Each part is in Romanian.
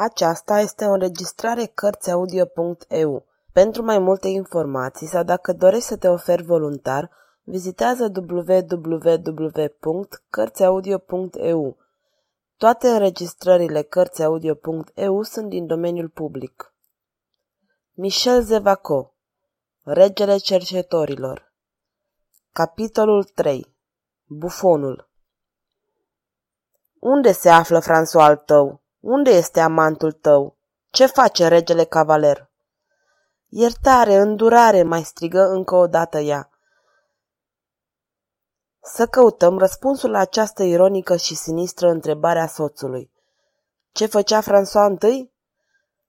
Aceasta este o înregistrare Cărțiaudio.eu. Pentru mai multe informații sau dacă dorești să te oferi voluntar, vizitează www.cărțiaudio.eu. Toate înregistrările Cărțiaudio.eu sunt din domeniul public. Michel Zevaco Regele cercetorilor Capitolul 3 Bufonul Unde se află François al tău? Unde este amantul tău? Ce face regele cavaler? Iertare, îndurare, mai strigă încă o dată ea. Să căutăm răspunsul la această ironică și sinistră întrebare a soțului. Ce făcea François întâi?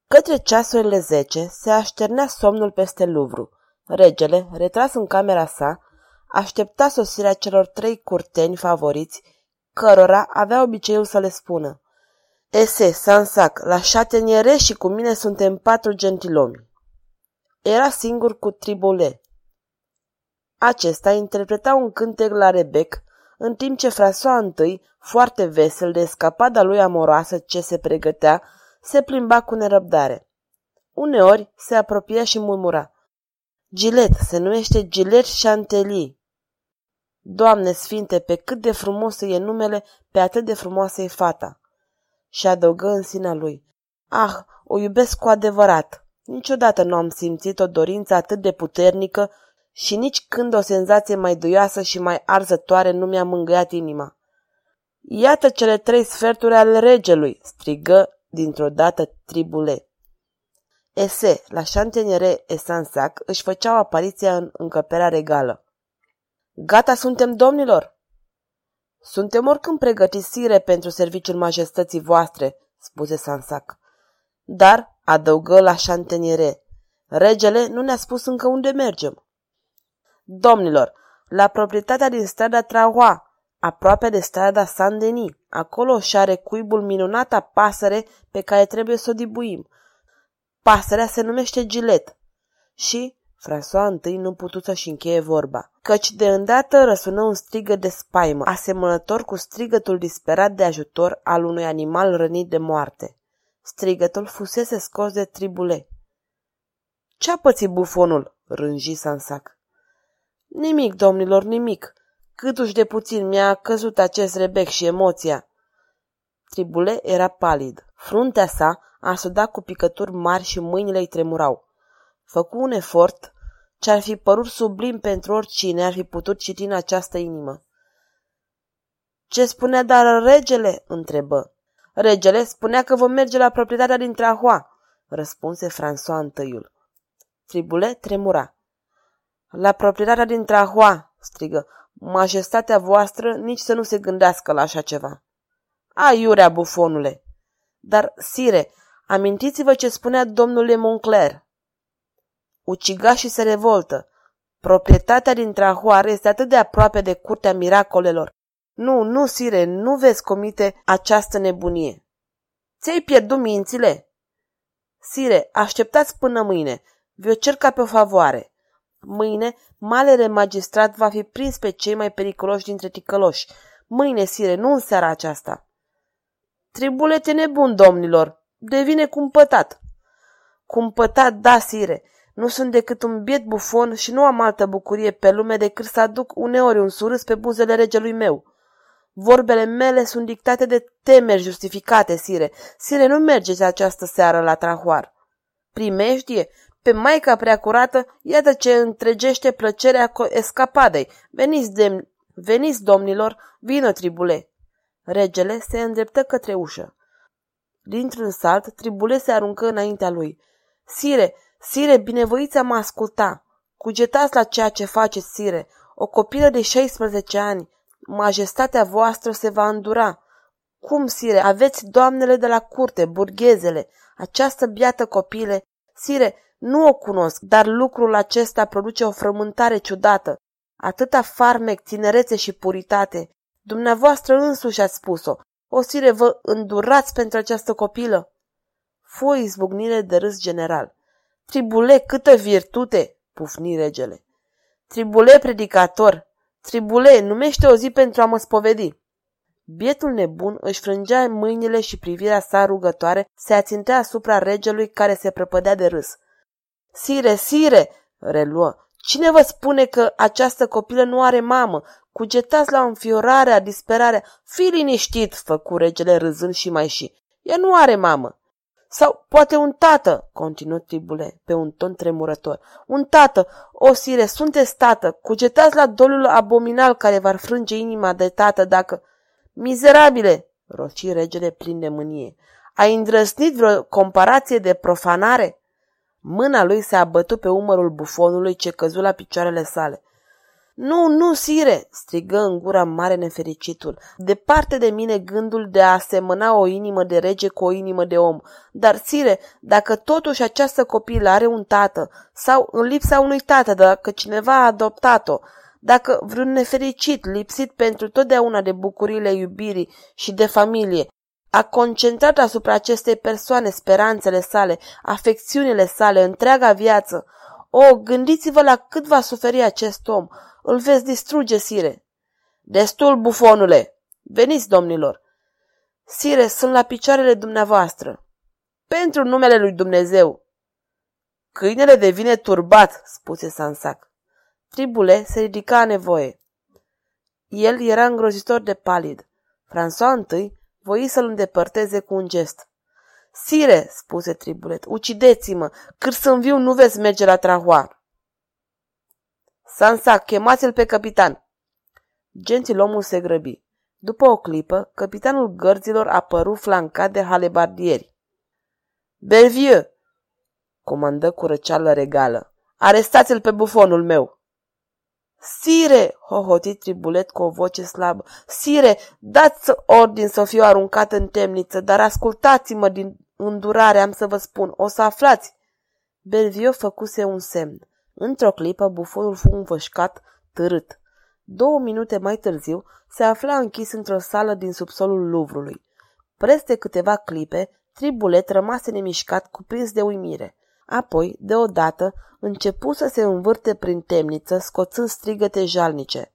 Către ceasurile zece se așternea somnul peste Louvre. Regele, retras în camera sa, aștepta sosirea celor trei curteni favoriți, cărora avea obiceiul să le spună. Ese, Sansac, la șateniere și cu mine suntem patru gentilomi. Era singur cu Tribule. Acesta interpreta un cântec la Rebec, în timp ce François I, foarte vesel de escapada lui amoroasă ce se pregătea, se plimba cu nerăbdare. Uneori se apropia și murmura. Gilet, se numește Gilet Chantelie. Doamne sfinte, pe cât de frumos e numele, pe atât de frumoasă e fata. Și adăugă în sinea lui. Ah, o iubesc cu adevărat. Niciodată nu am simțit o dorință atât de puternică și nici când o senzație mai duioasă și mai arzătoare nu mi-a mângâiat inima. Iată cele trei sferturi ale regelui, strigă dintr-o dată tribule. Ese, la Chanteniere Esansac, își făceau apariția în încăperea regală. Gata suntem, domnilor! Suntem oricând pregătiți sire pentru serviciul majestății voastre, spuse Sansac. Dar, adăugă la Chanteniere, regele nu ne-a spus încă unde mergem. Domnilor, la proprietatea din strada Trahoa, aproape de strada Saint-Denis. Acolo și are cuibul minunata pasăre pe care trebuie să o dibuim. Pasărea se numește Gilet. Și François întâi nu putut să-și încheie vorba, căci de îndată răsună un strigă de spaimă, asemănător cu strigătul disperat de ajutor al unui animal rănit de moarte. Strigătul fusese scos de tribule. Ce-a pățit bufonul?" rânji Sansac. Nimic, domnilor, nimic. Câtuși de puțin mi-a căzut acest rebec și emoția. Tribule era palid. Fruntea sa a sudat cu picături mari și mâinile îi tremurau. Făcu un efort ce ar fi părut sublim pentru oricine ar fi putut citi în această inimă. Ce spunea dar regele?" întrebă. Regele spunea că vom merge la proprietatea din Trahua, răspunse François întâiul. Tribule tremura. La proprietatea din Trahua, strigă, majestatea voastră nici să nu se gândească la așa ceva. Aiurea, bufonule! Dar, sire, amintiți-vă ce spunea domnul Moncler. Ucigașii se revoltă. Proprietatea din Trahoare este atât de aproape de curtea miracolelor. Nu, nu, sire, nu veți comite această nebunie. Ți-ai pierdut mințile? Sire, așteptați până mâine. Vi-o cer ca pe o favoare. Mâine, malele magistrat va fi prins pe cei mai periculoși dintre ticăloși. Mâine, sire, nu în seara aceasta. Tribulete nebun, domnilor, devine cumpătat. Cumpătat, da, sire. Nu sunt decât un biet bufon și nu am altă bucurie pe lume decât să aduc uneori un surâs pe buzele regelui meu. Vorbele mele sunt dictate de temeri justificate, sire. Sire, nu mergeți această seară la trahoar. Primejdie, pe Maica Preacurată, iată ce întregește plăcerea escapadei. Veniți, demn, veniți domnilor, vină, tribule. Regele se îndreptă către ușă. Dintr-un salt, tribule se aruncă înaintea lui. Sire, sire, binevoiți mă asculta. Cugetați la ceea ce faceți, sire. O copilă de 16 ani. Majestatea voastră se va îndura. Cum, sire, aveți doamnele de la curte, burghezele, această biată copile? Sire, nu o cunosc, dar lucrul acesta produce o frământare ciudată. Atâta farmec, tinerețe și puritate. Dumneavoastră însuși ați spus-o. O sire, vă îndurați pentru această copilă? Fu o izbucnire de râs general. Tribule, câtă virtute! pufni regele. Tribule, predicator! Tribule, numește o zi pentru a mă spovedi. Bietul nebun își frângea mâinile și privirea sa rugătoare se ațintea asupra regelui care se prăpădea de râs. Sire, sire, reluă, cine vă spune că această copilă nu are mamă? Cugetați la înfiorarea, disperarea. Fii liniștit, făcu regele râzând și mai și. Ea nu are mamă. Sau poate un tată, continuă Tribule, pe un ton tremurător. Un tată, o sire, sunteți tată, cugetați la dolul abominal care v-ar frânge inima de tată dacă... Mizerabile, roci regele plin de mânie, ai îndrăznit vreo comparație de profanare? Mâna lui se abătu pe umărul bufonului ce căzu la picioarele sale. Nu, nu, sire!" strigă în gura mare nefericitul. Departe de mine gândul de a asemăna o inimă de rege cu o inimă de om. Dar, sire, dacă totuși această copilă are un tată, sau în lipsa unui tată, dacă cineva a adoptat-o, dacă vreun nefericit, lipsit pentru totdeauna de bucuriile iubirii și de familie, a concentrat asupra acestei persoane speranțele sale, afecțiunile sale, întreaga viață. O, gândiți-vă la cât va suferi acest om. Îl veți distruge, sire. Destul, bufonule! Veniți, domnilor! Sire, sunt la picioarele dumneavoastră. Pentru numele lui Dumnezeu! Câinele devine turbat, spuse Sansac. Tribule se ridica a nevoie. El era îngrozitor de palid. François I voi să-l îndepărteze cu un gest. Sire, spuse Tribulet, ucideți-mă, cât sunt viu nu veți merge la Trahoar. Sansa, chemați-l pe capitan. Gentilomul se grăbi. După o clipă, capitanul gărzilor apăru flancat de halebardieri. Belvieu, comandă cu răceală regală, arestați-l pe bufonul meu. Sire, hohoti tribulet cu o voce slabă, Sire, dați ordin să fiu aruncat în temniță, dar ascultați-mă din îndurare, am să vă spun, o să aflați. Belvio făcuse un semn. Într-o clipă, bufonul fu învășcat, târât. Două minute mai târziu, se afla închis într-o sală din subsolul Luvrului. Preste câteva clipe, tribulet rămase nemișcat, cuprins de uimire. Apoi, deodată, începu să se învârte prin temniță, scoțând strigăte jalnice.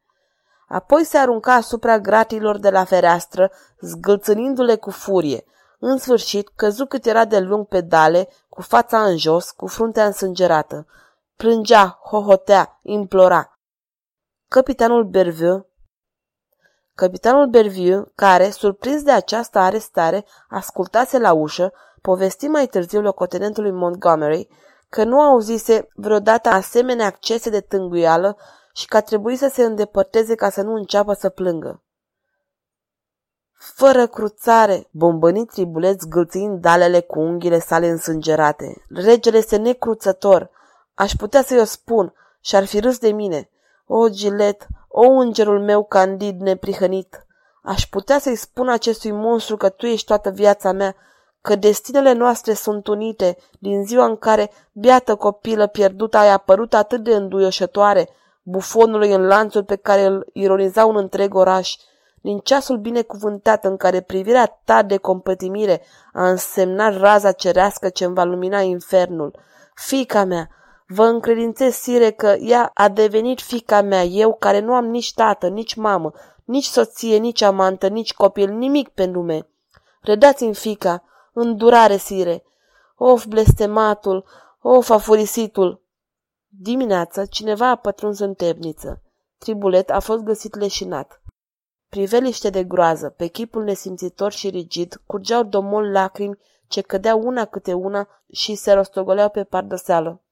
Apoi se arunca asupra gratilor de la fereastră, zgâlțânindu-le cu furie. În sfârșit, căzu cât era de lung pe dale, cu fața în jos, cu fruntea însângerată. Plângea, hohotea, implora. Capitanul Berviu Capitanul Berviu, care, surprins de această arestare, ascultase la ușă, povesti mai târziu locotenentului Montgomery că nu auzise vreodată asemenea accese de tânguială și că a trebuit să se îndepărteze ca să nu înceapă să plângă. Fără cruțare, bombănit tribuleț gâlțind dalele cu unghiile sale însângerate. Regele este necruțător. Aș putea să-i o spun și ar fi râs de mine. O, Gilet, o, îngerul meu candid neprihănit. Aș putea să-i spun acestui monstru că tu ești toată viața mea că destinele noastre sunt unite din ziua în care, biată copilă pierdută, ai apărut atât de înduioșătoare bufonului în lanțul pe care îl ironiza un întreg oraș, din ceasul binecuvântat în care privirea ta de compătimire a însemnat raza cerească ce îmi va lumina infernul. Fica mea, vă încredințez, sire, că ea a devenit fica mea, eu care nu am nici tată, nici mamă, nici soție, nici amantă, nici copil, nimic pe lume. Redați-mi fica, Îndurare, sire! Of, blestematul! Of, afurisitul! Dimineața, cineva a pătruns în temniță. Tribulet a fost găsit leșinat. Priveliște de groază, pe chipul nesimțitor și rigid, curgeau domol lacrimi ce cădeau una câte una și se rostogoleau pe pardăseală.